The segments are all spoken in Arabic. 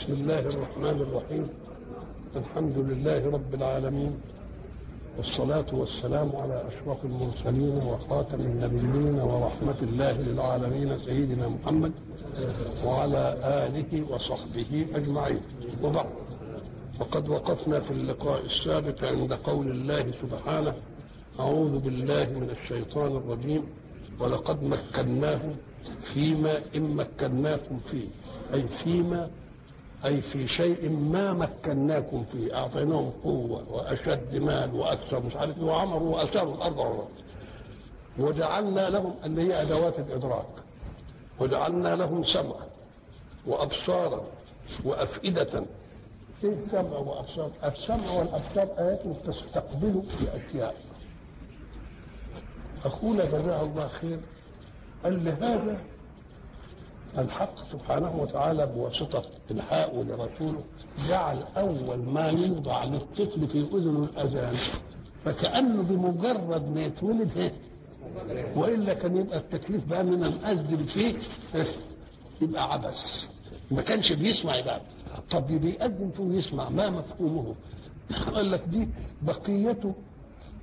بسم الله الرحمن الرحيم. الحمد لله رب العالمين. والصلاة والسلام على أشرف المرسلين وخاتم النبيين ورحمة الله للعالمين سيدنا محمد وعلى آله وصحبه أجمعين. وبعد وقد وقفنا في اللقاء السابق عند قول الله سبحانه أعوذ بالله من الشيطان الرجيم ولقد مكناهم فيما إن مكناكم فيه. أي فيما أي في شيء ما مكناكم فيه أعطيناهم قوة وأشد مال وأكثر مش عارف وعمروا وأساروا الأرض عمرا وجعلنا لهم اللي هي أدوات الإدراك. وجعلنا لهم سمعا وأبصارا وأفئدة. إيه السمع وأبصار؟ السمع والأبصار آيات تستقبل بأشياء. أخونا جزاه الله خير قال لهذا الحق سبحانه وتعالى بواسطة إلحاءه لرسوله جعل أول ما يوضع للطفل في أذنه الأذان فكأنه بمجرد ما يتولد وإلا كان يبقى التكليف بأننا نأذن فيه يبقى عبث. ما كانش بيسمع يبقى طب بيأذن فيه يسمع ما مفهومه. قال لك دي بقية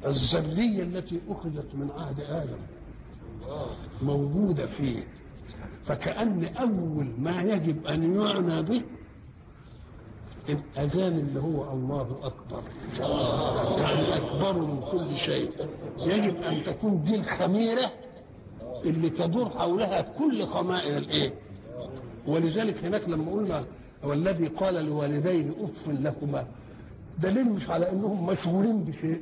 الذرية التي أخذت من عهد آدم موجودة فيه. فكأن أول ما يجب أن يعنى به الأذان اللي هو الله أكبر. يعني أكبر من كل شيء. يجب أن تكون دي الخميرة اللي تدور حولها كل خمائر الإيه؟ ولذلك هناك لما قلنا والذي قال لوالديه أف لكما. دليل مش على أنهم مشغولين بشيء.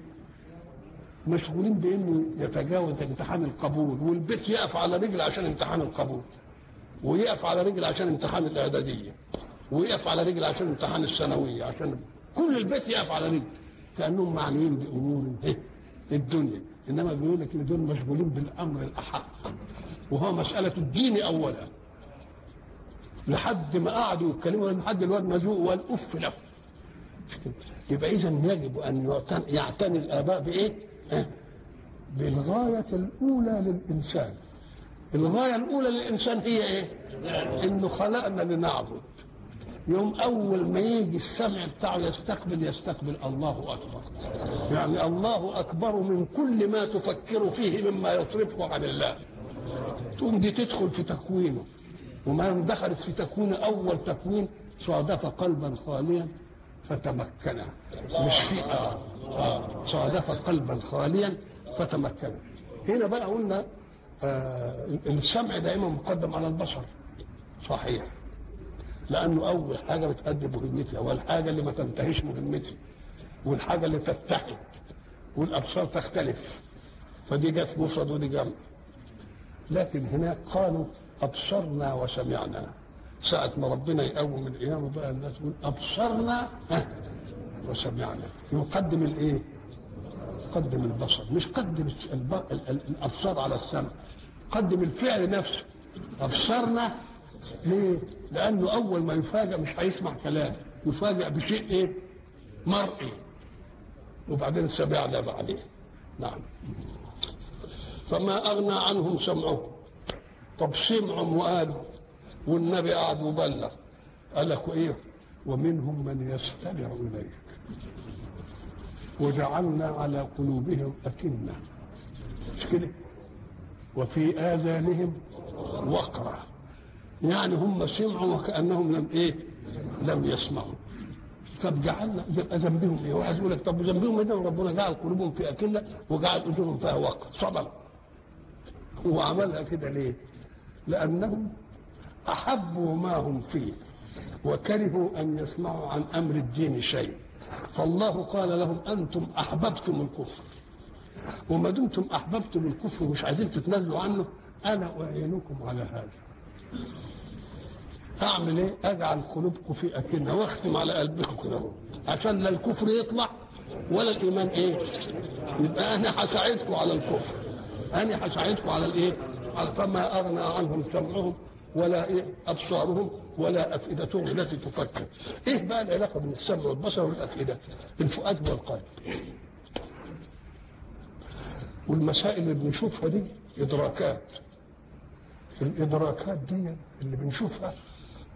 مشغولين بإنه يتجاوز امتحان القبول والبيت يقف على رجل عشان امتحان القبول. ويقف على رجل عشان امتحان الإعدادية ويقف على رجل عشان امتحان الثانوية عشان كل البيت يقف على رجل كأنهم معنيين بأمور الدنيا. إنما بيقول لك إن دول مشغولين بالأمر الأحق وهو مسألة الدين اولا. لحد ما قعدوا يتكلموا لحد الواد مزوق والاف له. يبقى اذا يجب أن يعتني الآباء بإيه؟ بالغاية الأولى للإنسان. الغاية الأولى للإنسان هي إيه؟ إنه خلقنا لنعبد. يوم أول ما يجي السمع بتاعه يستقبل يستقبل الله أكبر. يعني الله أكبر من كل ما تفكر فيه مما يصرفه عن الله. تقوم دي تدخل في تكوينه. وما دخلت في تكوينه أول تكوين صادف قلبا خاليا فتمكن. مش في آه آه صادف قلبا خاليا فتمكن. هنا بقى قلنا السمع دائما مقدم على البصر. صحيح. لأنه أول حاجة بتأدي مهمتها والحاجة اللي ما تنتهيش مهمتها والحاجة اللي تتحد والأبصار تختلف. فدي جت مفرد ودي جمع. لكن هناك قالوا أبصرنا وسمعنا. ساعة ما ربنا يقوم القيامة بقى الناس تقول أبصرنا وسمعنا. يقدم الإيه؟ قدم البصر مش قدم الأبصار على السمع قدم الفعل نفسه. أبصرنا ليه؟ لأنه أول ما يفاجأ مش هيسمع كلام يفاجأ بشيء إيه؟ مرئي. وبعدين سمعنا بعدين نعم. فما أغنى عنهم سمعهم طب سمعهم وقالوا والنبي قعد وبلغ قال لك إيه؟ ومنهم من يستمع إليك. وجعلنا على قلوبهم أكنة. مش كده؟ وفي آذانهم وقرا يعني هم سمعوا وكأنهم لم إيه؟ لم يسمعوا. طب جعلنا يبقى ذنبهم إيه؟ واحد يقول لك طب ذنبهم إيه؟ ربنا جعل قلوبهم في أكنة وجعل أذنهم فيها وقر. صدم هو عملها كده ليه؟ لأنهم أحبوا ما هم فيه وكرهوا أن يسمعوا عن أمر الدين شيء. فالله قال لهم أنتم أحببتم الكفر وما دمتم أحببتم الكفر ومش عايزين تتنازلوا عنه أنا أعينكم على هذا أعمل إيه؟ أجعل قلوبكم في أكنة وأختم على قلبكم كده عشان لا الكفر يطلع ولا الإيمان إيه؟ يبقى أنا هساعدكم على الكفر أنا هساعدكم على الإيه؟ فما أغنى عنهم سمعهم ولا إيه أبصارهم ولا أفئدتهم التي تفكر. إيه بقى العلاقة بين السمع والبصر والأفئدة؟ الفؤاد والقلب. والمسائل اللي بنشوفها دي إدراكات. الإدراكات دي اللي بنشوفها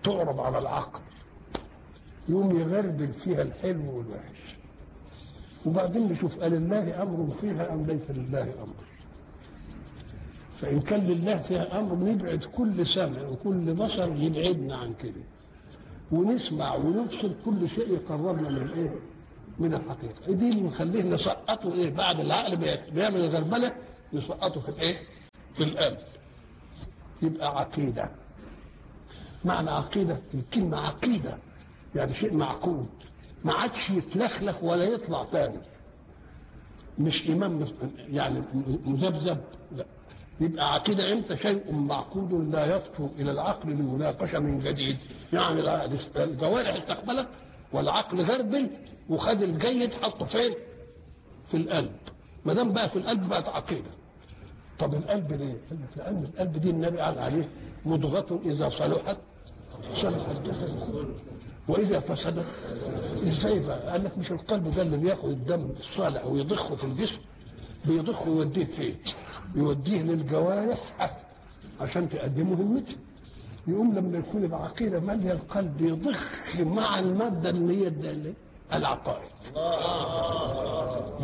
تعرض على العقل. يقوم يغربل فيها الحلو والوحش. وبعدين نشوف قال ألله أمر فيها أم ليس لله أمر. فإن كان لله فيها أمر نبعد كل سمع وكل بصر يبعدنا عن كده ونسمع ونفصل كل شيء يقربنا من إيه؟ من الحقيقة. دي اللي نخليه نسقطه إيه؟ بعد العقل بيعمل الغربله نسقطه في الإيه؟ في القلب. يبقى عقيدة. معنى عقيدة؟ الكلمة عقيدة. يعني شيء معقود. ما عادش يتلخلخ ولا يطلع تاني. مش إمام يعني مذبذب. لا. يبقى عقيده إمتى شيء معقود لا يطفو إلى العقل ليناقش من جديد يعني الجوارح استقبلت والعقل غربل وخد الجيد حطه فين؟ في القلب ما دام بقى في القلب بقت عقيدة طب القلب ليه؟ قال لك لأن القلب دي النبي قال عليه مضغة إذا صلحت صلح الجسد وإذا فسدت إزاي بقى؟ قال لك مش القلب ده اللي بياخد الدم الصالح ويضخه في الجسم بيضخه ويوديه فين؟ يوديه للجوارح عشان تقدم مهمته يقوم لما يكون العقيدة مالية القلب يضخ مع المادة اللي هي العقائد.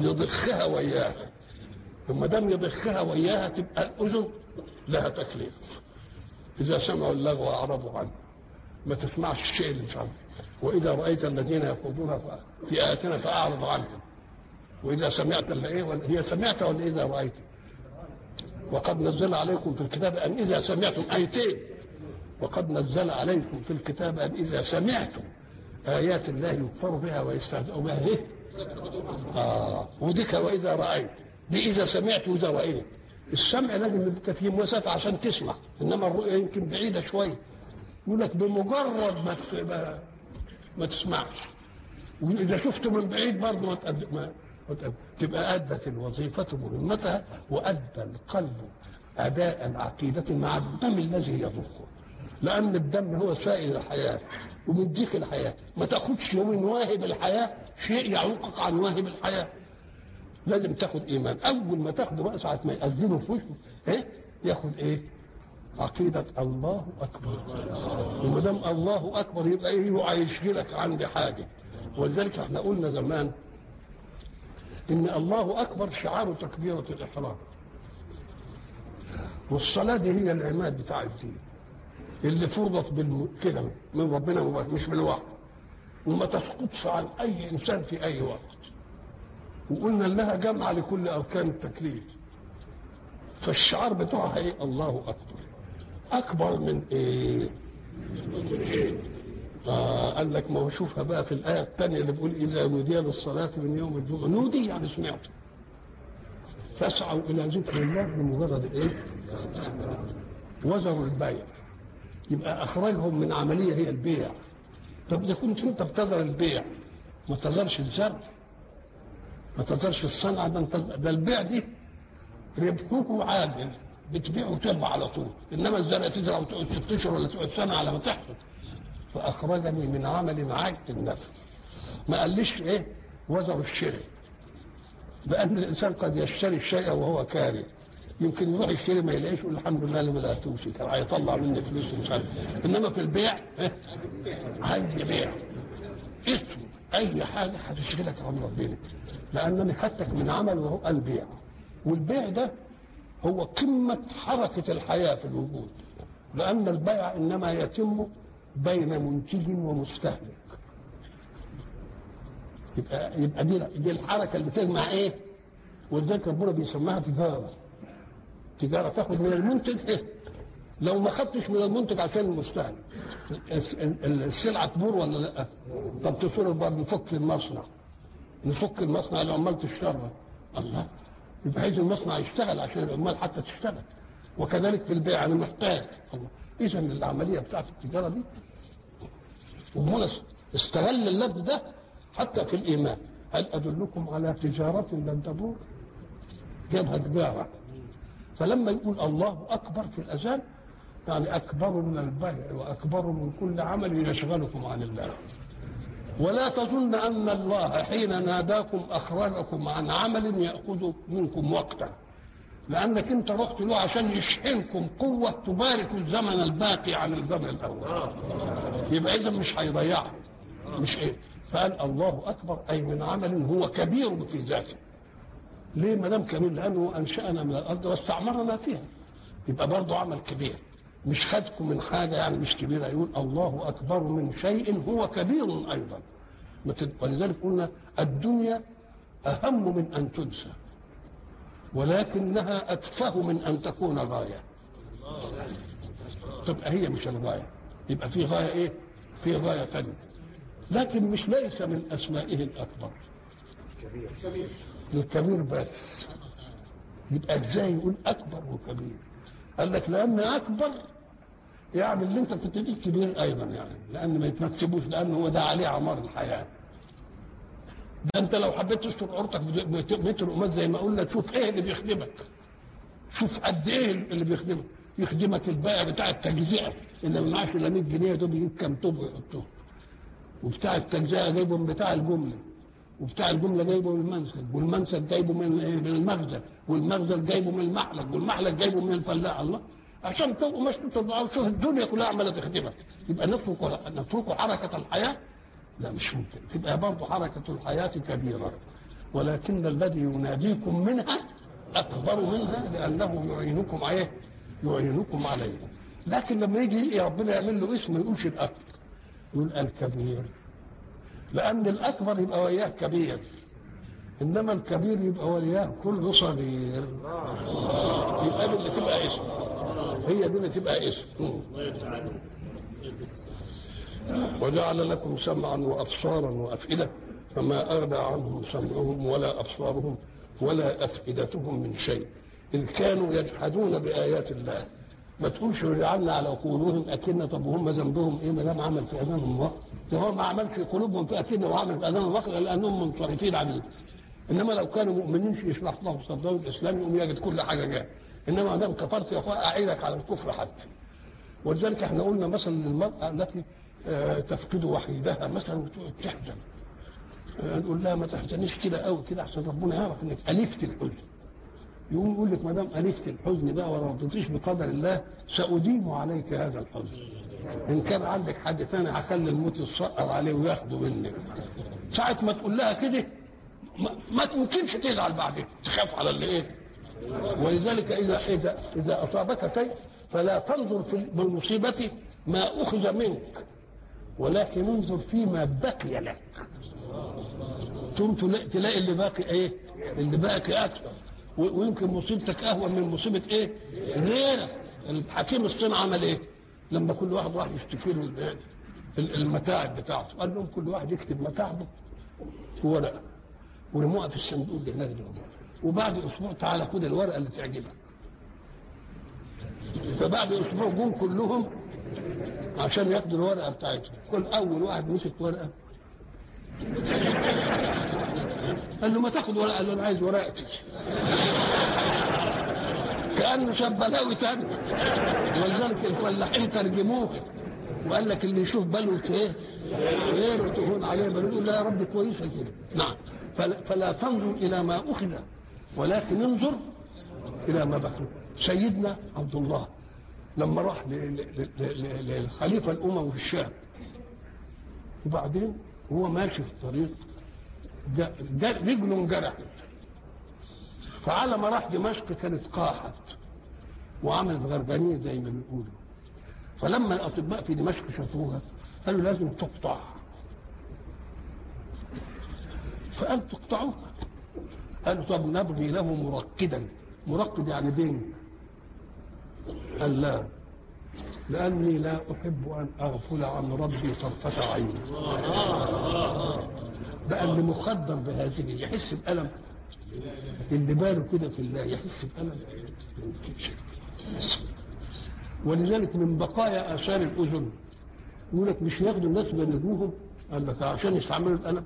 يضخها وياها. وما دام يضخها وياها تبقى الأذن لها تكليف. إذا سمعوا اللغو أعرضوا عنه. ما تسمعش الشيء اللي مش عارف. وإذا رأيت الذين يخوضون في آياتنا فأعرض عنهم. وإذا سمعت إيه هي سمعت ولا إذا رأيت؟ وقد نزل عليكم في الكتاب أن إذا سمعتم آيتين وقد نزل عليكم في الكتاب أن إذا سمعتم آيات الله يكفر بها ويستهزأ بها. إيه؟ آه. وديك وإذا رأيت. دي إذا سمعت وإذا رأيت. السمع لازم يبقى فيه مسافة عشان تسمع. إنما الرؤية يمكن بعيدة شوية. يقول لك بمجرد ما ما, تسمعش. وإذا شفته من بعيد برضه ما تبقى أدت الوظيفة مهمتها وأدى القلب أداء العقيدة مع الدم الذي يضخه. لأن الدم هو سائل الحياة ومديك الحياة. ما تاخدش من واهب الحياة شيء يعوقك عن واهب الحياة. لازم تاخد إيمان. أول ما تاخده بقى ساعة ما يأذنوا في وشه إيه؟ ياخد إيه؟ عقيدة الله أكبر. وما دام الله أكبر يبقى إيه؟ هو هيشغلك عن حاجة. ولذلك إحنا قلنا زمان إن الله أكبر شعار تكبيرة الإحرام. والصلاة دي هي العماد بتاع الدين. اللي فرضت بالم... كده من ربنا مش بالوحي وما تسقطش عن أي إنسان في أي وقت. وقلنا لها جامعه لكل أركان التكليف. فالشعار بتاعها إيه؟ الله أكبر. أكبر من إيه؟ آه قال لك ما هو شوفها بقى في الآية الثانية اللي بيقول إذا نودي للصلاة من يوم الجمعة. نودي يعني سمعته فاسعوا إلى ذكر الله بمجرد الايه وزروا البيع. يبقى أخرجهم من عملية هي البيع. طب إذا كنت أنت بتظهر البيع ما تظهرش الزرع ما تظهرش الصنعة ده أنت ده البيع دي ربحه عادل. بتبيع وتربح على طول. إنما الزرع تزرع وتقعد ست أشهر ولا تقعد سنة على ما تحصد فأخرجني من عمل عاجل النفس. ما قاليش إيه؟ وزر الشري لأن الإنسان قد يشتري الشيء وهو كاره يمكن يروح يشتري ما يلاقيش يقول الحمد لله اللي ما لقيتوش كان هيطلع مني فلوس ومش عارف. إنما في البيع عندي بيع. اسم أي حاجة هتشغلك عن ربنا. لأنني خدتك من عمل وهو البيع. والبيع ده هو قمة حركة الحياة في الوجود. لأن البيع إنما يتم بين منتج ومستهلك. يبقى يبقى دي دي الحركة اللي تجمع إيه؟ ولذلك ربنا بيسميها تجارة. تجارة تاخد من المنتج إيه؟ لو ما خدتش من المنتج عشان المستهلك. السلعه تبور ولا لأ؟ طب تصور برضه نفك المصنع. نفك المصنع العمال تشتغل الله. عايز المصنع يشتغل عشان العمال حتى تشتغل. وكذلك في البيع أنا محتاج. الله. اذا العملية بتاعت التجارة دي. وهنا استغل اللفظ ده حتى في الإيمان. هل أدلكم على تجارة لن تبور؟ جابها تجاره فلما يقول الله أكبر في الأذان يعني أكبر من البيع وأكبر من كل عمل يشغلكم عن الله. ولا تظن أن الله حين ناداكم اخرجكم عن عمل يأخذ منكم وقتا. لأنك انت رحت له عشان يشحنكم قوة تبارك الزمن الباقي عن الزمن الأول. يبقى اذا مش هيضيعها مش إيه؟ فقال الله أكبر أي من عمل هو كبير في ذاته. ليه ما دام كبير؟ لأنه أنشأنا من الأرض واستعمرنا فيها. يبقى برضه عمل كبير. مش خدكم من حاجة يعني مش كبيرة. يقول الله أكبر من شيء هو كبير أيضا. ولذلك قلنا الدنيا أهم من أن تنسى. ولكنها أتفه من أن تكون غاية. تبقى هي مش الغاية. يبقى في غاية إيه؟ في غاية ثانية لكن مش ليس من أسمائه الأكبر. الكبير بس. يبقى إزاي يقول أكبر وكبير؟ قال لك لأن أكبر يعني اللي أنت كنت فيه كبير أيضا يعني. لأن ما يتنسبوش لأن هو ده عليه عمار الحياة. ده انت لو حبيت تستر عورتك متر قماش زي ما قلنا تشوف إيه اللي بيخدمك؟ شوف قد إيه اللي بيخدمك؟ يخدمك البائع بتاع التجزئة اللي ما معاش الا 100 جنيه ده بيجيب كام طوب ويحطهم. وبتاع التجزئة جايبه من بتاع الجملة وبتاع الجملة جايبه من المنسج والمنسج جايبه من إيه؟ من المخزن والمخزن جايبه من المحلق والمحلق جايبه من الفلاح. الله عشان تبقوا مش تطلعوا شوف الدنيا كلها عمالة تخدمك. يبقى نترك نترك حركة الحياة لا مش ممكن. تبقى برضه حركة الحياة كبيرة. ولكن الذي يناديكم منها أكبر منها لأنه يعينكم عليه يعينكم عليه. لكن لما يجي ربنا يعمل له اسم ما يقولش الأكبر. يقول الكبير. لأن الأكبر يبقى وياه كبير. إنما الكبير يبقى وياه كل صغير. يبقى دي اللي تبقى اسم. هي دي اللي تبقى اسم. وجعل لكم سمعا وأبصارا وأفئدة فما أغنى عنهم سمعهم ولا أبصارهم ولا أفئدتهم من شيء. إذ كانوا يجحدون بآيات الله. ما تقولش وجعلنا على قلوبهم أكنة طب وهم ذنبهم إيه؟ ما دام عمل في أذانهم وقت ده هو ما عمل في قلوبهم في أكنة وعمل في أذانهم وقت لأنهم منصرفين عنه إنما لو كانوا مؤمنين يشرح لهم صدرهم الإسلام يقوم يجد كل حاجة جاية إنما ما دام كفرت يا أخويا أعينك على الكفر حتى. ولذلك إحنا قلنا مثلا للمرأة التي تفقد وحيدها مثلا وتقعد تحزن. آه، نقول لها ما تحزنيش كده قوي كده عشان ربنا يعرف إنك ألفت الحزن. يقوم يقول لك ما دام ألفت الحزن بقى ولا رضيتيش بقدر الله سأديم عليك هذا الحزن. إن كان عندك حد تاني هخلي الموت يتسقر عليه وياخده منك. ساعة ما تقول لها كده ما, ما تمكنش تزعل بعدين تخاف على اللي إيه. ولذلك اذا اذا إذا أصابك شيء فلا تنظر في المصيبة ما أخذ منك. ولكن انظر فيما بقي لك. ثم تلاقي, اللي باقي إيه؟ اللي باقي أكثر ويمكن مصيبتك أهون من مصيبة إيه؟ غيرك. الحكيم الصين عمل إيه؟ لما كل واحد راح يشتكي له ال- ال- المتاعب بتاعته. قال لهم كل واحد يكتب متاعبه في ورقة. ورموها في الصندوق اللي هناك ده وبعد أسبوع تعالى خد الورقة اللي تعجبك. فبعد أسبوع جم كلهم عشان ياخدوا الورقة بتاعتهم كل أول واحد مسك ورقة. قال له ما تاخد ورقة قال له أنا عايز ورقتي. كأنه شاب بلاوي تاني. ولذلك الفلاحين ترجموه. وقال لك اللي يشوف بلوة إيه غيره تهون عليه بل يقول لا يا رب كويسه كده نعم. فلا, فلا تنظر إلى ما أخذ ولكن انظر إلى ما بقي. سيدنا عبد الله. لما راح للخليفة الأموي في الشام. وبعدين هو ماشي في الطريق رجله انجرحت. فعلى ما راح دمشق كانت قاحت وعملت غربانيه زي ما بيقولوا. فلما الأطباء في دمشق شافوها قالوا لازم تقطع. فقال تقطعوها. قالوا طب نبغي له مرقدا. مرقد يعني بنج قال لا لأني لا أحب أن أغفل عن ربي طرفة عيني بقى اللي مخدر بهذه يحس بألم. اللي باله كده في الله يحس بألم. ولذلك من بقايا آثار الأذن يقول لك مش ياخدوا الناس بينجوهم قال لك عشان يستعملوا الألم.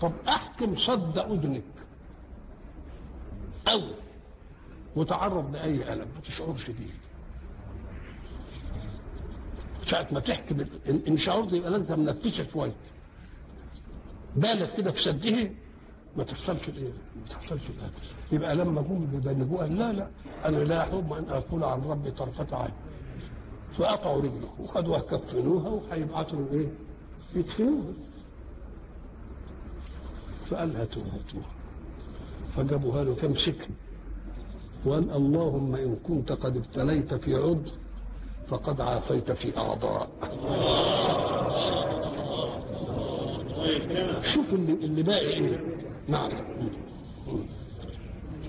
طب أحكم صد أذنك. أوي. وتعرض لأي ألم ما تشعرش بيه. ساعة ما تحكي إن- إن شعرت يبقى لازم منفسة شوية. بالت كده في سده ما تحصلش الايه؟ ما تحصلش الآن يبقى لما جم بيبلغوه قال لا لا أنا لا أحب أن أقول عن ربي طرفة عين. فقطعوا رجله وخدوها كفنوها وهيبعتوا إيه؟ يدفنوها. فقال هاتوها هاتوها. فجابوها له فامسكها. وقال اللهم إن كنت قد ابتليت في عضو فقد عافيت في أعضاء. شوف اللي اللي باقي إيه؟ نعم.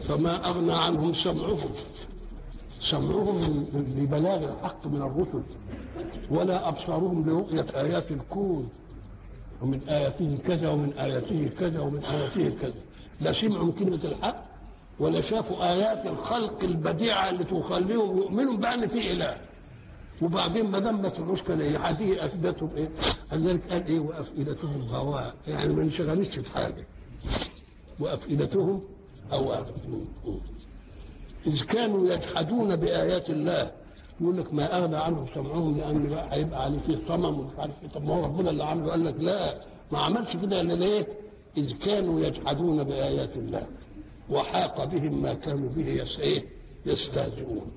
فما أغنى عنهم سمعهم. سمعهم لبلاغ الحق من الرسل. ولا أبصارهم لرؤية آيات الكون. ومن آياته كذا ومن آياته كذا ومن آياته كذا. لا سمعوا كلمة الحق ولا شافوا آيات الخلق البديعة اللي تخليهم يؤمنوا بأن في إله. وبعدين ما دام ما سمعوش كده إيه؟ هذه افئدتهم إيه؟ لذلك قال إيه؟ وافئدتهم هواء يعني ما انشغلتش في حاجة وافئدتهم هواء إذ كانوا يجحدون بآيات الله. يقول لك ما أغنى عنهم سمعهم لأن بقى هيبقى عليه فيه صمم ومش عارف إيه. طب ما هو ربنا اللي عمله قال لك لا ما عملش كده. إلا ليه؟ إذ كانوا يجحدون بآيات الله. وحاق بهم ما كانوا به إيه؟ يستهزئون.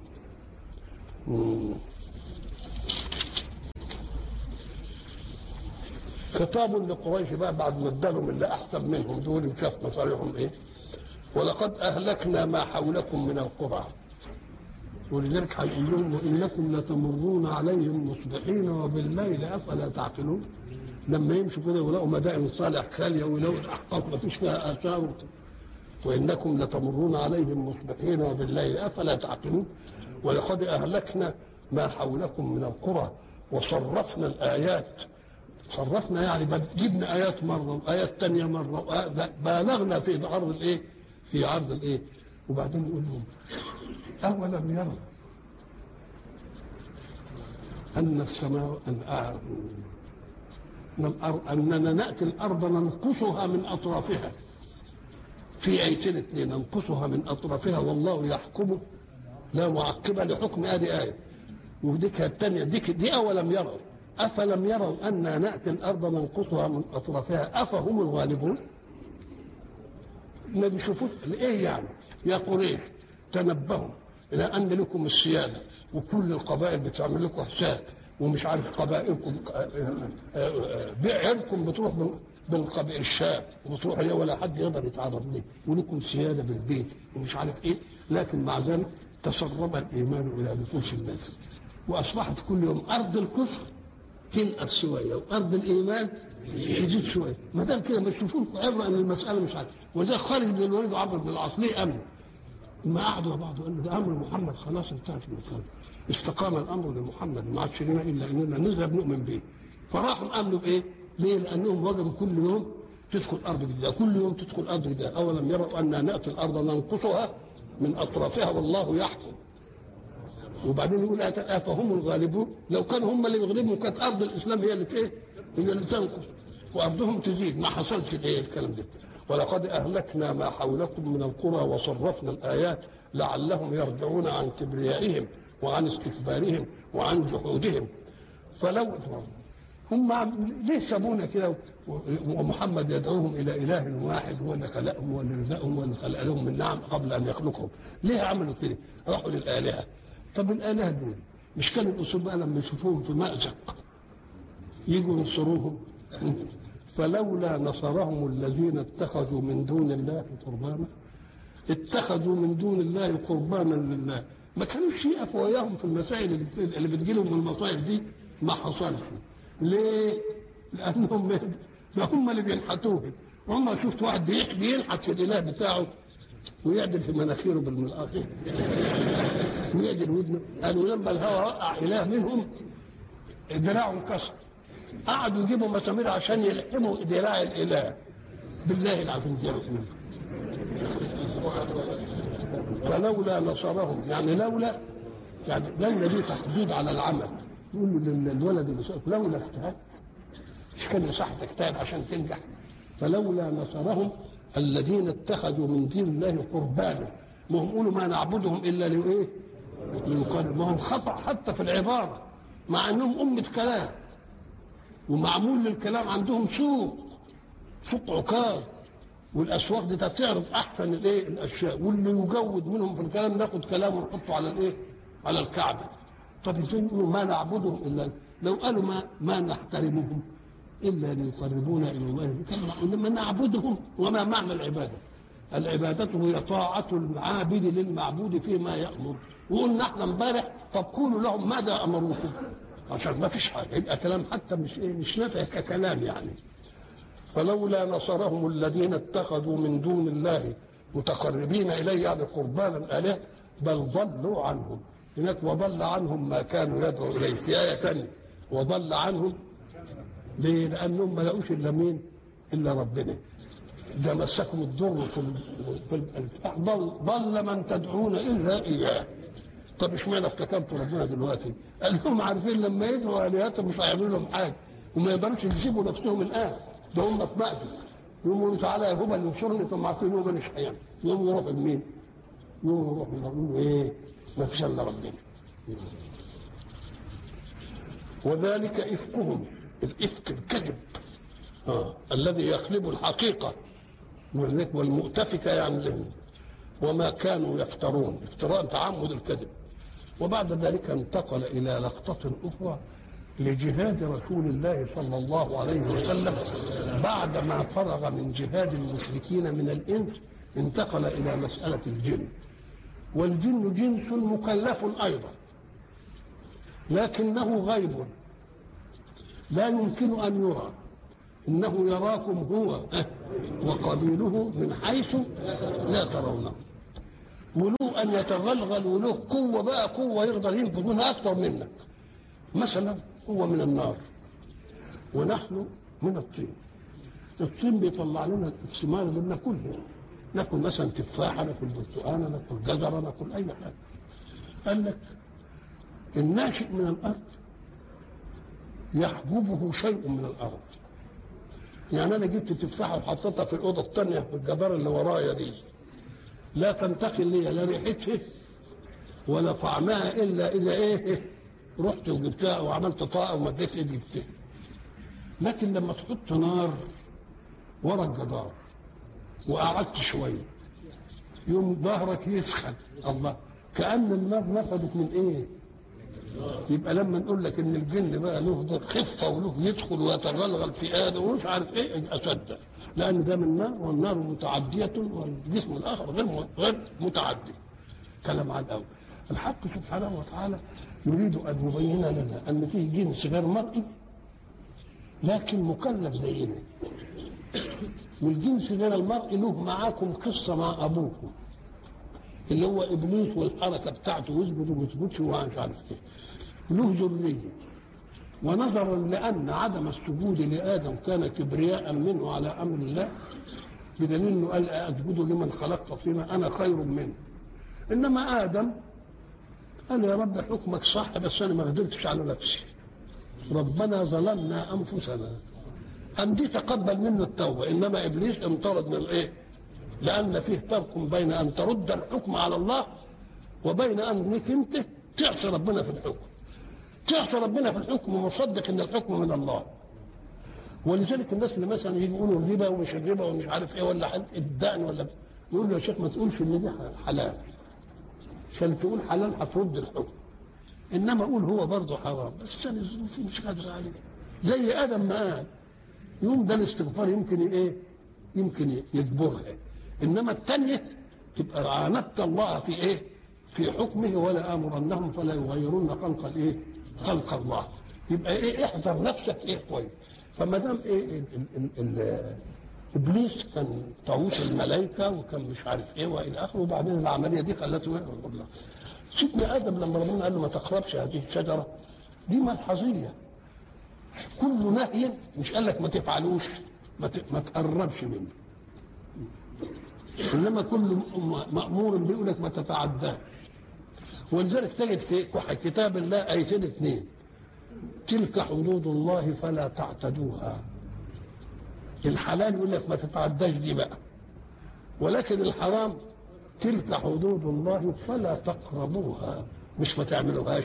خطاب لقريش بقى بعد ما ادالهم اللي أحسن منهم دول وشاف مصالحهم إيه؟ ولقد أهلكنا ما حولكم من القرى. ولذلك هيقول لهم وإنكم لتمرون عليهم مصبحين وبالليل أفلا تعقلون. لما يمشوا كده ويلاقوا مدائن صالح خالية ويلاقوا الأحقاف ما فيش فيها آثار. وإنكم لتمرون عليهم مصبحين وبالليل أفلا تعقلون. ولقد أهلكنا ما حولكم من القرى وصرفنا الآيات صرفنا يعني جبنا آيات مرة وآيات تانية مرة بالغنا في عرض الإيه؟ في عرض الإيه؟ وبعدين يقول لهم اولم يروا أن السماء أن الأرض أننا نأتي الأرض ننقصها من أطرافها في ايتين اثنين ننقصها من أطرافها والله يحكم لا معقب لحكم ادي آية وديك الثانية ديك دي أولم يروا أفلم يروا أنا نأتي الأرض ننقصها من أطرافها؟ أفهم الغالبون؟ ما بيشوفوش إيه يعني؟ يا قريش تنبهوا إلى أن لكم السيادة وكل القبائل بتعمل لكم حساب ومش عارف قبائلكم بعيركم بتروح بالقبائل الشاب وبتروح ليه؟ ولا حد يقدر يتعرض ليه؟ ولكم سيادة بالبيت ومش عارف إيه. لكن مع ذلك تسرب الإيمان إلى نفوس الناس. وأصبحت كل يوم أرض الكفر تنقص شوية. وأرض الإيمان تزيد شوية. ما دام كده بتشوفوا لكم عبرة أن المسألة مش عارف. وزي خالد بن الوليد وعمرو بن العاص. ليه امن؟ ما قعدوا مع بعض قالوا ده أمر محمد خلاص انتهت المسألة. استقام الأمر لمحمد. ما عادش لنا إلا أننا نذهب نؤمن به. فراحوا امنوا بإيه؟ ليه؟ لأنهم وجدوا كل يوم تدخل أرض جديدة. كل يوم تدخل أرض جديدة. أولم يروا أنا نأتي الأرض ننقصها من أطرافها والله يحكم. وبعدين يقول افهم الغالبون. لو كانوا هم اللي بيغلبوا كانت أرض الإسلام هي اللي إيه؟ هي اللي تنقص وأرضهم تزيد. ما حصلش الايه الكلام ده. ولقد أهلكنا ما حولكم من القرى وصرفنا الآيات لعلهم يرجعون عن كبريائهم وعن استكبارهم وعن جحودهم. فلو هم ليه سابونا كده؟ ومحمد يدعوهم إلى إله واحد هو اللي خلقهم هو اللي رزقهم هو اللي خلق لهم من نعم قبل أن يخلقهم. ليه عملوا كده؟ راحوا للآلهة. طب الآلهة دول مش كان الأصول بقى لما يشوفوهم في مأزق. يجوا ينصروهم. فلولا نصرهم الذين اتخذوا من دون الله قربانا اتخذوا من دون الله قربانا لله. ما كانوش يقفوا وياهم في المسائل اللي بتجي لهم من المصائب دي. ما حصلش. ليه؟ لأنهم ده هم اللي بينحتوه عمرك شفت واحد بينحت في الإله بتاعه ويعدل في مناخيره بالملقاط ويعدل ودنه قالوا لما الهوى وقع إله منهم دراعه انكسر. قعدوا يجيبوا مسامير عشان يلحموا دراع الإله. بالله العظيم دي فلولا نصرهم يعني لولا يعني لولا دي تحديد على العمل. يقول له للولد اللي لولا اجتهدت مش كان صح تجتهد عشان تنجح. فلولا نصرهم الذين اتخذوا من دين الله قربانا. ما هم قولوا ما نعبدهم إلا لإيه؟ ما هم خطأ حتى في العبارة مع أنهم أمة كلام ومعمول للكلام عندهم سوق سوق عكاظ والأسواق دي تعرض أحسن الإيه؟ الأشياء واللي يجود منهم في الكلام ناخد كلامه ونحطه على الإيه؟ على الكعبة. طب يقولوا ما نعبدهم إلا لو قالوا ما ما نحترمهم إلا ليقربونا إلى الله. إنما نعبدهم وما معنى العبادة؟ العبادة هي طاعة العابد للمعبود فيما يأمر. وقلنا إحنا امبارح طب قولوا لهم ماذا أمروكم؟ عشان ما فيش حاجة يبقى كلام حتى مش إيه مش نافع ككلام يعني. فلولا نصرهم الذين اتخذوا من دون الله متقربين إليه يعني قربانا آلهة بل ضلوا عنهم. هناك وضل عنهم ما كانوا يدعو إليه. في آية ثانية وضل عنهم ليه؟ لأنهم ما لقوش إلا مين؟ إلا ربنا. إذا مسكم الضر في ضل من تدعون إلا إياه. طب اشمعنى افتكرتوا ربنا دلوقتي؟ قال لهم عارفين لما يدعوا آلهتهم مش هيعملوا لهم حاجة وما يقدروش يجيبوا نفسهم الآن ده هم اتبعتوا. يقوموا تعالى يا هبل انصرني طب عارفين هبل مش هيعمل. يقوموا يروحوا لمين؟ يقوموا يروحوا يقولوا إيه؟ ما فيش إلا ربنا. وذلك إفكهم. الإفك الكذب. آه. الذي يخلب الحقيقة. والمؤتفكة يعني لهم. وما كانوا يفترون. افتراء تعمد الكذب. وبعد ذلك انتقل إلى لقطة أخرى لجهاد رسول الله صلى الله عليه وسلم بعدما فرغ من جهاد المشركين من الإنس انتقل إلى مسألة الجن. والجن جنس مكلف أيضا لكنه غيب لا يمكن أن يرى. إنه يراكم هو وقبيله من حيث لا ترونه. وله أن يتغلغل وله قوة بقى قوة يقدر ينفذ منها أكثر منك. مثلا هو من النار. ونحن من الطين. الطين بيطلع لنا الثمار اللي بناكلها ناكل مثلا تفاحة ناكل برتقانة ناكل جزرة ناكل أي حاجة. قال لك الناشئ من الأرض يحجبه شيء من الأرض. يعني أنا جبت تفاحة وحطيتها في الأوضة الثانية في الجدار اللي ورايا دي. لا تنتقل لي لا ريحتها ولا طعمها إلا إذا إيه رحت وجبتها وعملت طاقة ومديت إيدي فيها لكن لما تحط نار ورا الجدار وقعدت شوية يوم ظهرك يسخن الله كأن النار نفدت من إيه؟ يبقى لما نقول لك إن الجن بقى له خفة وله يدخل ويتغلغل في آدم ومش عارف إيه اصدق لأن ده من نار والنار متعدية والجسم الآخر غير غير متعدي. كلام على الأول الحق سبحانه وتعالى يريد أن يبين لنا أن فيه جنس غير مرئي لكن مكلف زينا. والجنس غير المرئي له معاكم قصة مع أبوكم. اللي هو إبليس والحركة بتاعته يثبت وما يثبتش ومش عارف إيه. له ذريه ونظرا لأن عدم السجود لآدم كان كبرياء منه على أمر الله بدليل إنه قال أسجد لمن خلقت طينا أنا خير منه. إنما آدم قال يا رب حكمك صح بس أنا ما قدرتش على نفسي. ربنا ظلمنا أنفسنا. ام دي تقبل منه التوبة إنما إبليس انطرد من الايه لأن فيه فرق بين أن ترد الحكم على الله وبين انك انت تعصي ربنا في الحكم. تعصي ربنا في الحكم ومصدق إن الحكم من الله. ولذلك الناس اللي مثلا يجي يقولوا الربا ومش الربا ومش عارف إيه ولا الدقن ولا يقول له يا شيخ ما تقولش إن دي حلال. عشان تقول حلال هترد الحكم. إنما أقول هو برضه حرام. بس أنا ظروفي مش قادر عليه. زي آدم ما قال يوم ده الاستغفار يمكن إيه؟ يمكن يجبرها إنما الثانية تبقى عاندت الله في إيه؟ في حكمه ولا آمرنهم فلا يغيرون خلق الإيه؟ خلق الله. يبقى إيه احذر نفسك إيه كويس. فما دام إيه إبليس كان طاووس الملائكة وكان مش عارف إيه وإلى آخره وبعدين العملية دي خلته يعبد الله سيدنا آدم لما ربنا قال له ما تقربش هذه الشجرة دي ملحظية. كل نهي مش قال لك ما تفعلوش ما, ما تقربش منه. إنما كل مأمور بيقول لك ما تتعداش. ولذلك تجد في كتاب الله آيتين اثنين. تلك حدود الله فلا تعتدوها. الحلال يقول لك ما تتعداش دي بقى. ولكن الحرام تلك حدود الله فلا تقربوها. مش ما تعملوهاش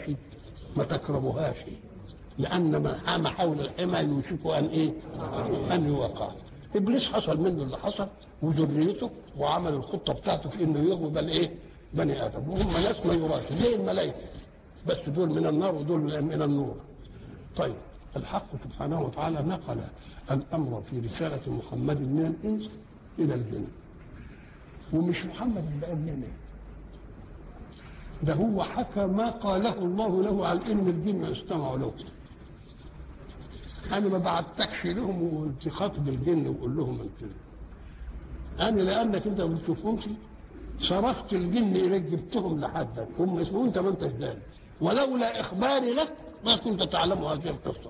ما تقربوهاش. لأن من حام حول الحمى يوشك أن إيه؟ أن يوقع. إبليس حصل منه اللي حصل وذريته وعمل الخطة بتاعته في إنه يغوي بل إيه؟ بني آدم وهم ناس ما يراش زي الملائكة بس دول من النار ودول من النور. طيب الحق سبحانه وتعالى نقل الأمر في رسالة محمد من الإنس إلى الجن. ومش محمد اللي قال لنا. ده هو حكى ما قاله الله له على ان الجن استمعوا له. أنا ما بعتكش لهم وانت خاطب الجن وقول لهم أنت. أنا لأنك أنت ما بتشوفهمش صرفت الجن إليك جبتهم لحدك. هم اسمه أنت ما أنتش داري ولولا إخباري لك ما كنت تعلم هذه القصة.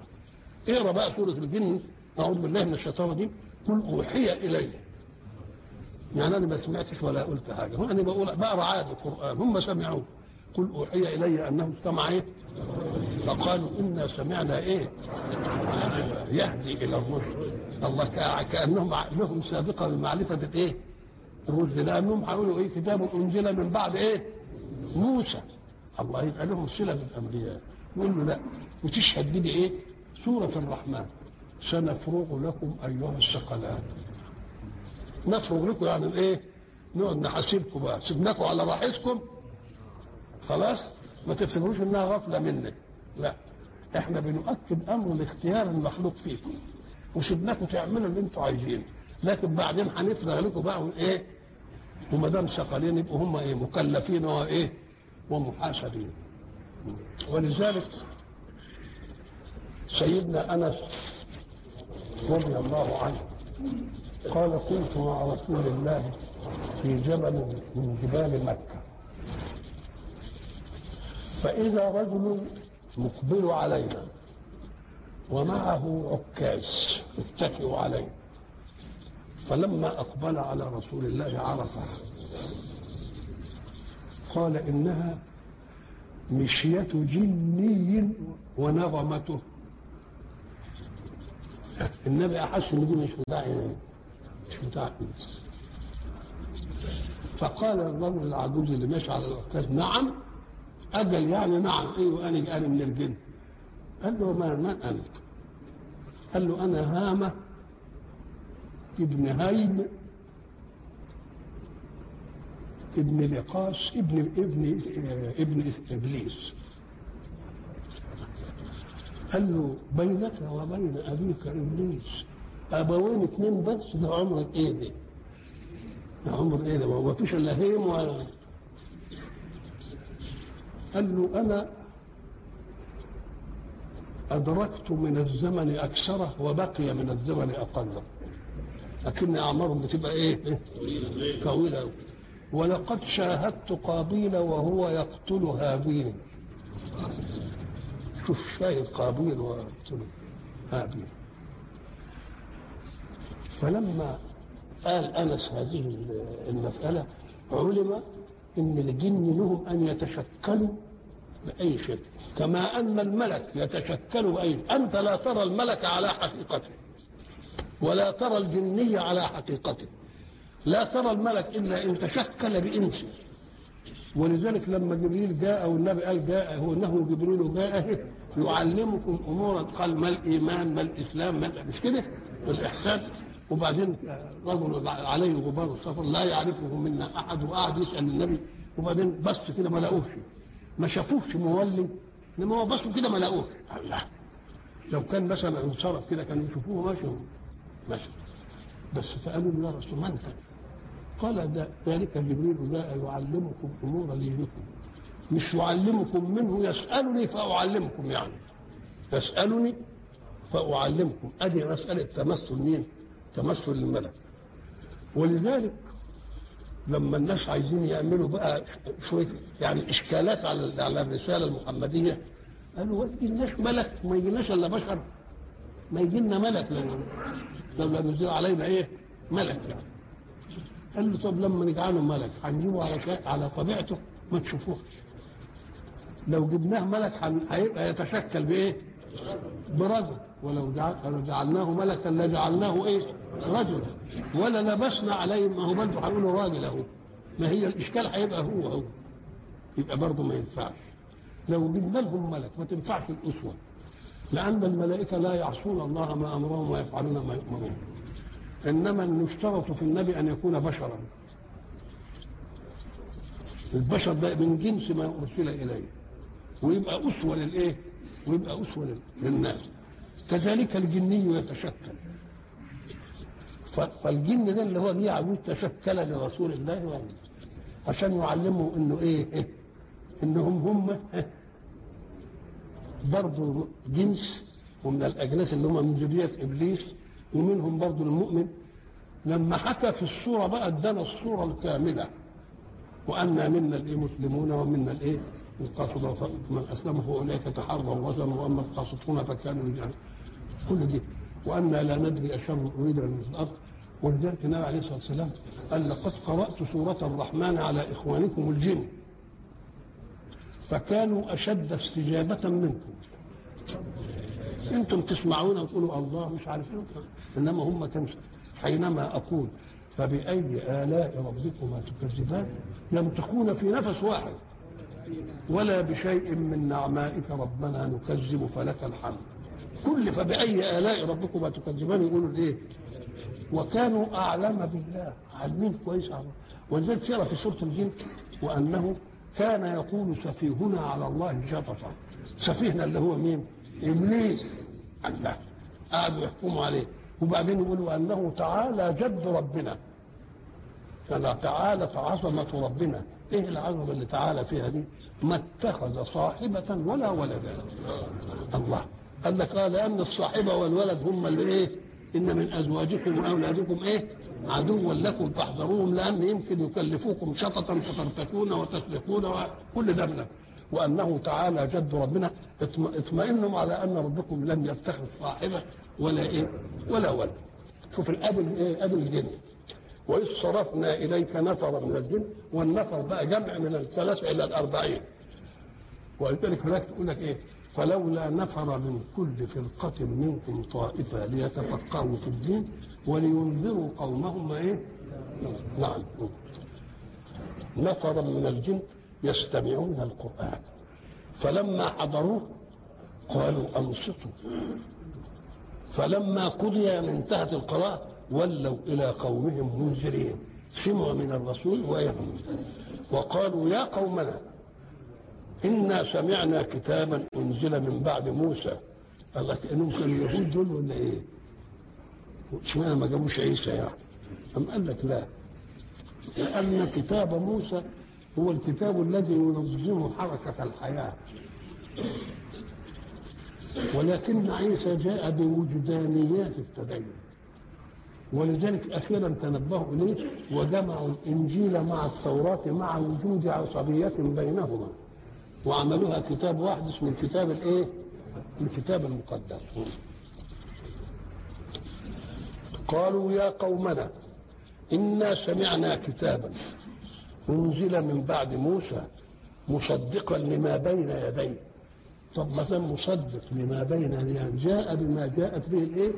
اقرا بقى سورة الجن؟ أعوذ بالله من الشيطان الرجيم. قل أوحي إلي. يعني أنا ما سمعتش ولا قلت حاجة. هو أنا بقول بقرأ عادي القرآن. هم سمعوه. قل أوحي إلي أنه استمع إيه فقالوا إنا سمعنا إيه؟ يهدي إلى الرشد. الله كا- كانهم لهم سابقة بمعرفه الايه الرشد لانهم هيقولوا إيه؟ كتاب أنزل من بعد إيه؟ موسى. الله يبقى لهم صلة بالأنبياء. يقول له لا. وتشهد بدي إيه سورة الرحمن. سنفرغ لكم أيها الثقلان. نفرغ لكم يعني الايه نقعد نحاسبكم بقى. سيبناكم على راحتكم. خلاص؟ ما تفتكروش إنها غفلة منك. لا. إحنا بنؤكد أمر الاختيار المخلوق فيكم. وسيبناكم تعملوا اللي أنتوا عايزينه. لكن بعدين هنفرغ لكم بقى. إيه وما دام ثقلين يبقوا هم إيه مكلفين وايه ومحاسبين. ولذلك سيدنا أنس رضي الله عنه قال كنت مع رسول الله في جبل من جبال مكة. فإذا رجل مقبل علينا ومعه عكاز يتكئ عليه فلما أقبل على رسول الله عرفة قال إنها مشية جني ونغمته النبي أحس إن دي مش بتاع مش بتاع فقال الرجل العجوز اللي ماشي على العكاز نعم. أجل يعني نعم. أيوه أنا أنا من الجن. قال له ما من أنت؟ قال له أنا هامة. ابن هيم ابن لقاس ابن ابن ابن إبليس قال له بينك وبين أبيك إبليس ابوين اتنين بس ده عمرك إيه ده؟ ده عمر إيه ده؟ ما فيش إلا هيم ولا قال له أنا أدركت من الزمن أكثره وبقي من الزمن أقله لكن اعمارهم بتبقى إيه؟ طويلة. أوي. ولقد شاهدت قابيل وهو يقتل هابيل شوف شاهد قابيل ويقتل هابيل فلما قال أنس هذه المسألة علم إن الجن لهم أن يتشكلوا بأي شكل كما أن الملك يتشكل بأي أنت لا ترى الملك على حقيقته. ولا ترى الجني على حقيقته. لا ترى الملك إلا إن تشكل بانس ولذلك لما جبريل جاء والنبي قال جاء هو انه جبريل جاء يعلمكم امورا قال ما الإيمان ما الإسلام ما مش كده؟ والإحسان. وبعدين رجل عليه غبار السفر لا يعرفه منا أحد وقعد يسأل النبي. وبعدين بص كده ما لقوش. ما شافوش مولي. انما هو بصوا كده ما لقوش. الله لو كان مثلا انصرف كده كانوا يشوفوه ماشي. ماشي بس فقالوا له يا رسول من هذا؟ قال ده ذلك جبريل جاء يعلمكم أمور دينكم. مش يعلمكم منه يسألني فأعلمكم يعني. يسألني فأعلمكم. أدي مسألة تمثل مين؟ تمثل الملك. ولذلك لما الناس عايزين يعملوا بقى شوية يعني إشكالات على على الرسالة المحمدية قالوا ما يجيناش ملك ما يجيناش إلا بشر ما يجي لنا ملك. لو لو لم ينزل علينا إيه؟ ملك. يعني قال له طب لما نجعله ملك هنجيبه على على طبيعته ما تشوفوش لو جبناه ملك هيبقى يتشكل بإيه؟ برجل. ولو جعل- لو جعلناه ملكا لجعلناه إيه؟ رجلا. ولا لبسنا عليه ما هو برضه هيقولوا راجل أهو. ما هي الإشكال هيبقى هو هو يبقى برضه ما ينفعش. لو جبنا لهم ملك ما تنفعش الأسوة. لأن الملائكة لا يعصون الله ما أمرهم ويفعلون ما يؤمرون. إنما أن يشترط في النبي أن يكون بشرا. البشر ده من جنس ما أرسل إليه. ويبقى أسوة للإيه؟ ويبقى لل- للناس. كذلك الجني يتشكل. فالجن ده اللي هو جه عجوز تشكل لرسول الله عشان يعلمه إنه إيه؟ إيه؟ إنهم هم إيه؟ برضه جنس ومن الأجناس اللي هم من ذرية إبليس ومنهم برضه المؤمن. لما حكى في الصورة بقى ادانا الصورة الكاملة. وأنا منا الإيه؟ مسلمون ومنا الإيه؟ القاسطون. فمن أسلم فأولئك تحروا رشدا وأما القاسطون فكانوا رجالا كل دي. وأنا لا ندري أشر أريد من في الأرض. ولذلك النبي عليه الصلاة والسلام قال لقد قرأت سورة الرحمن على إخوانكم الجن. فكانوا أشد استجابة منكم. أنتم تسمعون وتقولوا الله مش عارف إيه. إنما هم كانوا حينما أقول فبأي آلاء ربكما تكذبان؟ ينطقون في نفس واحد. ولا بشيء من نعمائك ربنا نكذب فلك الحمد. كل فبأي آلاء ربكما تكذبان؟ يقولوا إيه؟ وكانوا أعلم بالله. عالمين كويس ولذلك في سورة الجن وأنه كان يقول سفيهنا على الله شططا. سفيهنا اللي هو مين؟ إبليس. الله. قعدوا يحكموا عليه. وبعدين يقولوا أنه تعالى جد ربنا. فلا تعالى عظمة ربنا. إيه العظمة اللي تعالى فيها دي؟ ما اتخذ صاحبة ولا ولدا الله. قال لك قال لأن الصاحبة والولد هم اللي إيه إن من أزواجكم وأولادكم إيه؟ عدوا لكم فاحذروهم لأن يمكن يكلفوكم شططا فترتكون وتسرقون وكل ده منه وأنه تعالى جد ربنا اطم- اطمئنوا على أن ربكم لم يتخذ صاحبة ولا إيه ولا ولد. شوف الادب إيه ادب الجن. واذ صرفنا إليك نفرا من الجن والنفر بقى جمع من الثلاثه إلى الأربعين. ولذلك هناك تقول لك إيه؟ فلولا نفر من كل فرقة منكم طائفة ليتفقهوا في الدين ولينذروا قومهم إيه؟ نعم. نفرا من الجن يستمعون القرآن. فلما حضروه قالوا أنصتوا. فلما قضي يعني انتهت القراءة ولوا إلى قومهم منذرين. سمعوا من الرسول ويهم وقالوا يا قومنا إنا سمعنا كتابا أنزل من بعد موسى. قال لك إنهم كانوا يهود دول ولا إيه؟ اشمعنى ما جابوش عيسى يعني؟ أم قال لك لا. لأن كتاب موسى هو الكتاب الذي ينظم حركة الحياة. ولكن عيسى جاء بوجدانيات التدين. ولذلك أخيرا تنبهوا إليه وجمعوا الإنجيل مع التوراة مع وجود عصبية بينهما. وعملوها كتاب واحد اسمه الكتاب الإيه؟ الكتاب المقدس. قالوا يا قومنا إنا سمعنا كتابا أنزل من بعد موسى مصدقا لما بين يديه طب ما دام مصدق لما بين يديه جاء بما جاءت به الإيه؟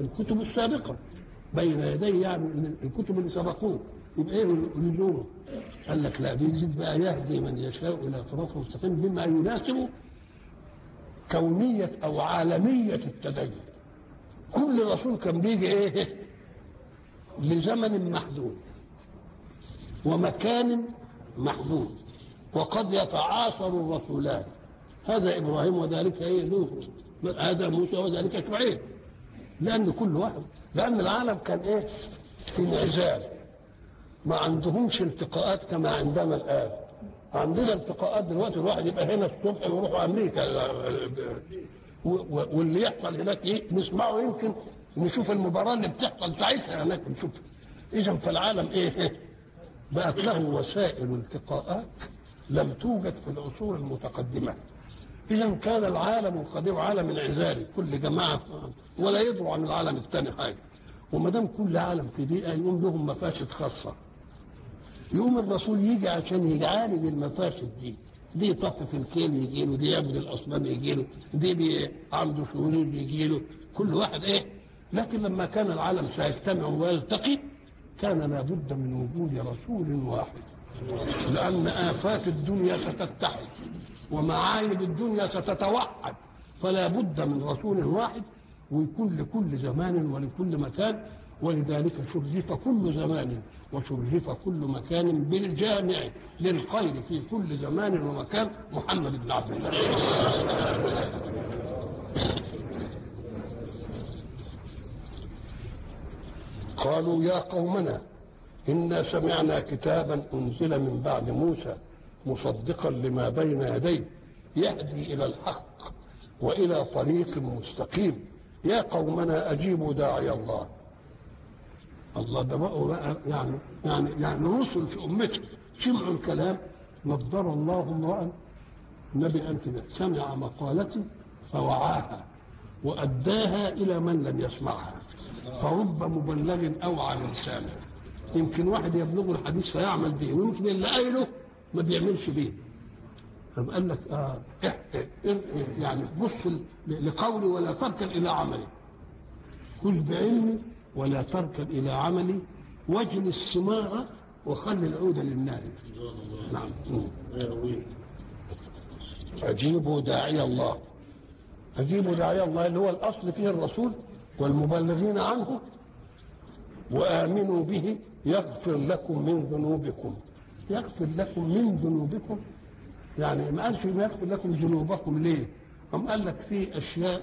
الكتب السابقة بين يديه يعني الكتب اللي سبقوه يبقى إيه لزومه؟ قال لك لا بيزيد بقى يهدي من يشاء إلى صراط مستقيم بما يناسب كونية أو عالمية التدين كل رسول كان بيجي إيه؟ لزمن محدود ومكان محدود وقد يتعاصر الرسولان. هذا إبراهيم وذلك إيه؟ لوط هذا موسى وذلك شعيب لأن كل واحد لأن العالم كان إيه؟ في انعزال. ما عندهمش التقاءات كما عندنا الآن. عندنا التقاءات دلوقتي الواحد يبقى هنا الصبح ويروح أمريكا. واللي يحصل هناك إيه؟ نسمعه يمكن نشوف المباراة اللي بتحصل ساعتها هناك نشوف. إذا فالعالم إيه؟ بقت له وسائل التقاءات لم توجد في العصور المتقدمة. إذا كان العالم القديم عالم انعزالي كل جماعة ولا يدروا عن العالم الثاني حاجة. وما دام كل عالم في بيئة يقوم لهم مفاسد خاصة. يقوم الرسول يجي عشان يعالج المفاسد دي. دي طف في الكيل يجي له دي يعبد الاصنام يجي له دي عنده شذوذ يجي له. كل واحد إيه؟ لكن لما كان العالم سيجتمع ويلتقي كان لابد من وجود رسول واحد. لأن آفات الدنيا ستتحد ومعايب الدنيا ستتوحد فلا بد من رسول واحد ويكون لكل زمان ولكل مكان. ولذلك شرف كل زمان. وشرف كل مكان بالجامع للخير في كل زمان ومكان. محمد بن عبد الله. قالوا يا قومنا إنا سمعنا كتابا أنزل من بعد موسى مصدقا لما بين يديه يهدي إلى الحق وإلى طريق مستقيم. يا قومنا أجيبوا داعي الله. الله ده بقى يعني يعني يعني رسل في أمته. سمعوا الكلام نضر الله امرأ قال كده سمع مقالتي فوعاها وأداها إلى من لم يسمعها. فرب مبلغ أوعى من سامع يمكن واحد يبلغ الحديث فيعمل به ويمكن اللي قايله ما بيعملش به. طب قال لك آه إح- إح- إح- يعني بص لقولي ولا تركن إلى عملي. خذ بعلمي ولا تركن إلى عملي واجل السماع وخل العود للنار نعم مم. اجيبوا داعي الله اجيبوا داعي الله اللي هو الأصل فيه الرسول والمبلغين عنه وآمنوا به يغفر لكم من ذنوبكم يغفر لكم من ذنوبكم يعني ما قالش ما يغفر لكم ذنوبكم ليه؟ أم قال لك في أشياء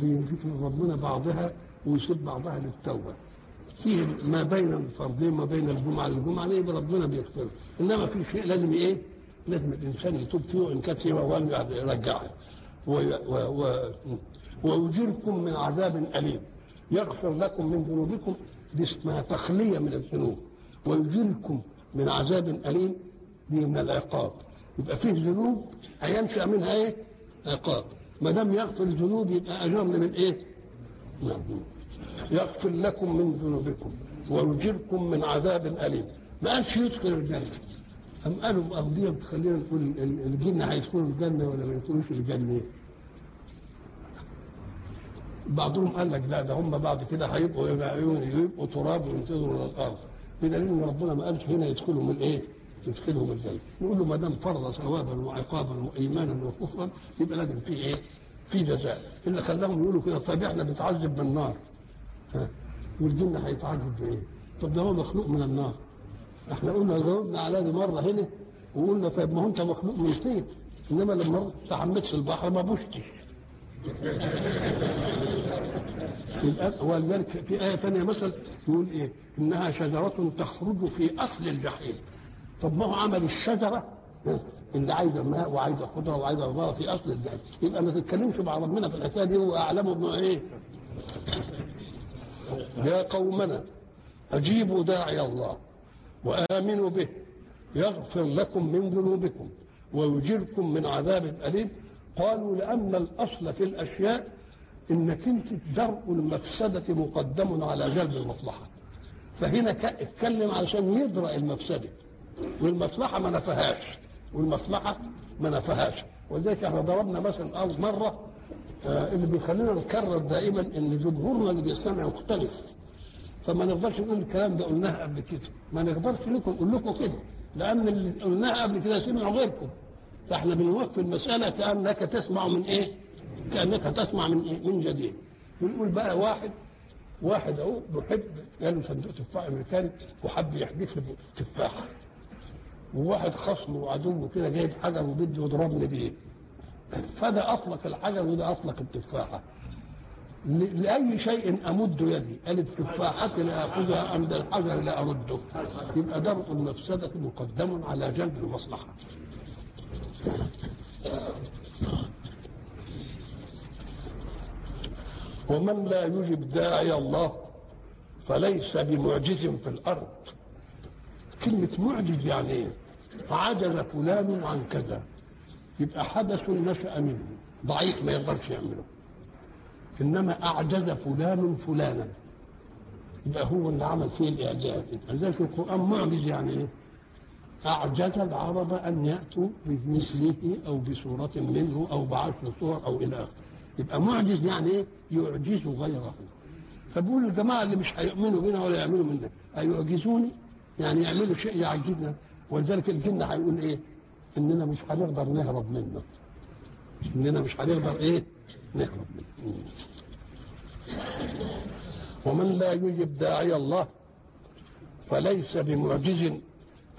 بيغفر ربنا بعضها ويسيب بعضها للتوبة. فيه ما بين الفرضين ما بين الجمعة للجمعه ليه ربنا بيغفر إنما في شيء لازم إيه؟ لازم الإنسان يتوب فيه وإن كانت فيه موال يرجعها وي- و- و- ويجيركم من عذاب أليم يغفر لكم من ذنوبكم دي اسمها تخلية من الذنوب ويجيركم من عذاب أليم دي من العقاب يبقى فيه ذنوب هينشأ منها إيه؟ عقاب ما دام يغفر الذنوب يبقى أجرنا من إيه؟ نعم يغفر لكم من ذنوبكم ويجيركم من عذاب أليم. ما قالش يدخل الجنة. أم قالوا دي بتخلينا نقول ال- ال- الجن هيدخلوا الجنة ولا ما يدخلوش الجنة؟ بعضهم قال لك لا ده هم بعد كده هيبقوا يبقوا, تراب وينتظروا إلى الأرض. بدليل إن ربنا ما قالش هنا يدخلهم الايه؟ يدخلهم الجنة. نقول له ما دام فرض ثوابا وعقابا وايمانا وكفرا يبقى لازم في إيه؟ في جزاء. اللي خلاهم يقولوا كده طيب إحنا بنتعذب بالنار. والجن هيتعذب بإيه؟ طب ده هو مخلوق من النار إحنا قلنا جاوبنا على دي مرة هنا وقلنا طيب ما هو أنت مخلوق من طين إنما لما استحميت في البحر ما بوشتش ولذلك في آية ثانية مثلا يقول إيه؟ إنها شجرة تخرج في أصل الجحيم. طب ما هو عمل الشجرة اللي عايزة ماء وعايزة خضرة وعايزة خضرة في أصل الجحيم. يبقى ما تتكلمش مع ربنا في الحكاية دي هو أعلم بما إيه؟ يا قومنا أجيبوا داعي الله وآمنوا به يغفر لكم من ذنوبكم ويجركم من عذاب أليم. قالوا لأن الأصل في الأشياء إنك أنت درء المفسدة مقدم على جلب المصلحة. فهنا اتكلم علشان يدرأ المفسدة. والمصلحة ما نفهاش والمصلحة ما نفهاش. ولذلك إحنا ضربنا مثل مرة اللي بيخلينا نكرر دائما إن جمهورنا اللي بيستمع مختلف فما نقدرش نقول الكلام ده قلناه قبل كده. ما نقدرش لكم نقول لكم كده. لأن اللي قلناه قبل كده سمعوا غيركم. فإحنا بنوقف المسألة كأنك تسمع من إيه؟ كأنك تسمع من إيه؟ من جديد. بنقول بقى واحد واحد أهو بيحب جاله صندوق تفاح أمريكاني وحب يحدف لي تفاحة. وواحد خصمه وعدوه كده جايب حجر وبده يضربني بيه. فده أطلق الحجر وده أطلق التفاحة. لأي شيء أمد يدي قالت تفاحتي لاخذها عند الحجر لا أرده. يبقى درء المفسده مقدم على جلب المصلحة. ومن لا يجب داعي الله فليس بمعجز في الأرض. كلمة معجز يعني إيه عجز فلان عن كذا. يبقى حدث نشأ منه. ضعيف ما يقدرش يعمله. إنما أعجز فلان فلانا. يبقى هو اللي عمل فيه الإعجاز. لذلك القرآن معجز يعني إيه؟ أعجز العرب أن يأتوا بمثله أو بصورة منه أو بعشر صور أو إلى آخره. يبقى معجز يعني إيه؟ يعجز غيره. فبقول الجماعة اللي مش هيؤمنوا بنا ولا يعملوا منا هيعجزوني؟ يعني يعملوا شيء يعجزنا. ولذلك الجن هيقول إيه؟ إننا مش هنقدر نهرب منه. إننا مش هنقدر إيه؟ نهرب منه. ومن لا يجب داعي الله فليس بمعجز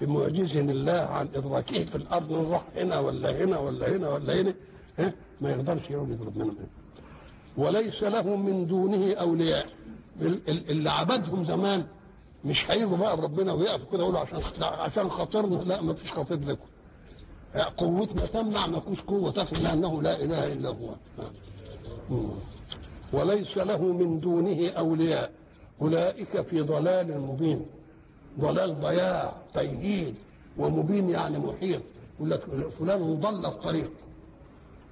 بمعجز الله عن إدراكه في الأرض نروح هنا ولا هنا ولا هنا ولا هنا ها؟ ما يقدرش ربنا منه. وليس له من دونه أولياء. ال- ال- اللي عبدهم زمان مش هيجوا بقى ربنا ويقفوا كده يقولوا عشان عشان خاطرنا. لا ما فيش خاطر لكم. قوتنا تمنع ما فيش قوة تخفي لأنه لا إله إلا هو. وليس له من دونه أولياء. أولئك في ضلال مبين. ضلال ضياع تيهيد ومبين يعني محيط. يقول لك فلان ضل الطريق.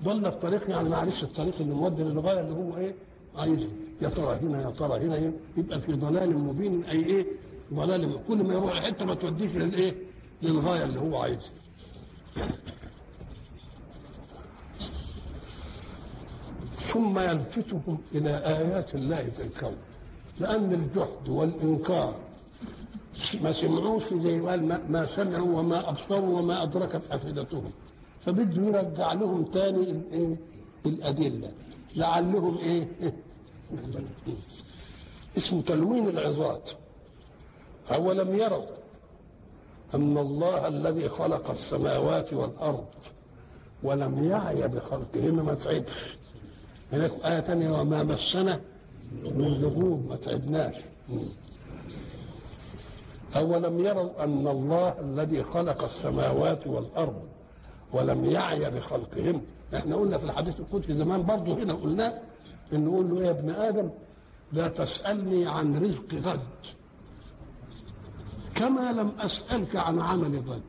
ضل الطريق يعني معلش الطريق اللي مودي للغاية اللي هو إيه؟ عايزه يا ترى هنا يا ترى هنا. يبقى في ضلال مبين أي إيه؟ ضلال كل ما يروح لحتة ما توديش للإيه؟ للغاية اللي هو عايزها. ثم يلفتهم إلى آيات الله في الكون لأن الجحد والإنكار ما سمعوش زي ما ما- سمعوا وما أبصروا وما أدركت أفئدتهم. فبده يرجع لهم تاني ال- إيه؟ الأدلة. لعلهم إيه؟ اسمه تلوين العظات. اولم يروا. أن الله الذي خلق السماوات والأرض ولم يعي بخلقهن ما تعبش. هناك آية تانية وما مسنا من لغوب ما تعبناش. أولم يروا أن الله الذي خلق السماوات والأرض ولم يعي بخلقهن؟ إحنا قلنا في الحديث القدسي زمان برضه هنا قلنا إن نقول له يا ابن آدم لا تسألني عن رزق غد. كما لم أسألك عن عمل غد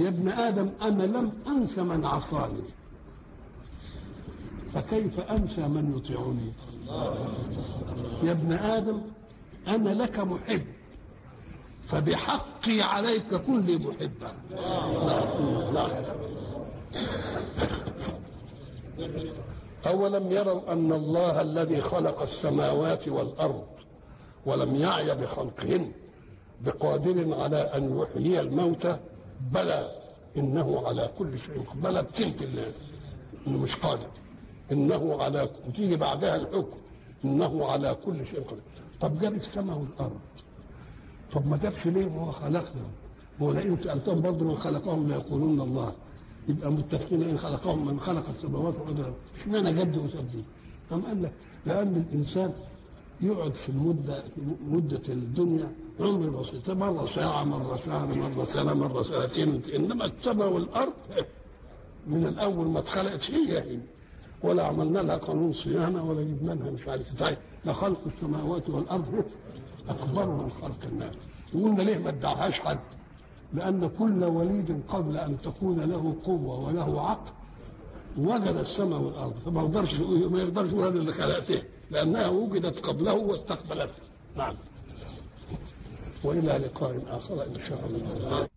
يا ابن آدم أنا لم أنس من عصاني. فكيف أنسى من يطيعني؟ يا ابن آدم أنا لك محب. فبحقي عليك كن لي محبا أولم يروا أن الله الذي خلق السماوات والأرض ولم يعي بخلقهن بقادر على أن يحيي الموتى بلى إنه على كل شيء بلى بتلك إنه مش قادر. إنه على وتيجي بعدها الحكم إنه على كل شيء قادر طب جاب السماء والأرض. طب ما جابش ليه وهو خلقنا؟ هو لئن سألتهم برضه من خلقهم ليقولون الله. يبقى متفقين ان خلقهم من خلق السماوات والأرض. اشمعنى دي وساب دي؟ قام قال لك لأن الإنسان يقعد في المدة في مدة الدنيا عمر بسيط مره ساعة مره شهر مره سنة مره سنتين. إنما السماء والأرض من الأول ما اتخلقت هي هي. ولا عملنا لها قانون صيانة ولا جبنا لها مش عارف طيب لخلق السماوات والأرض أكبر من خلق الناس. وقلنا ليه ما ادعاهاش حد؟ لأن كل وليد قبل أن تكون له قوة وله عقل وجد السماء والأرض. فما يقدرش ما يقدرش يقول أنا اللي خلقته. لأنها وجدت قبله واستقبلته. نعم. وإلى لقاء آخر إن شاء الله.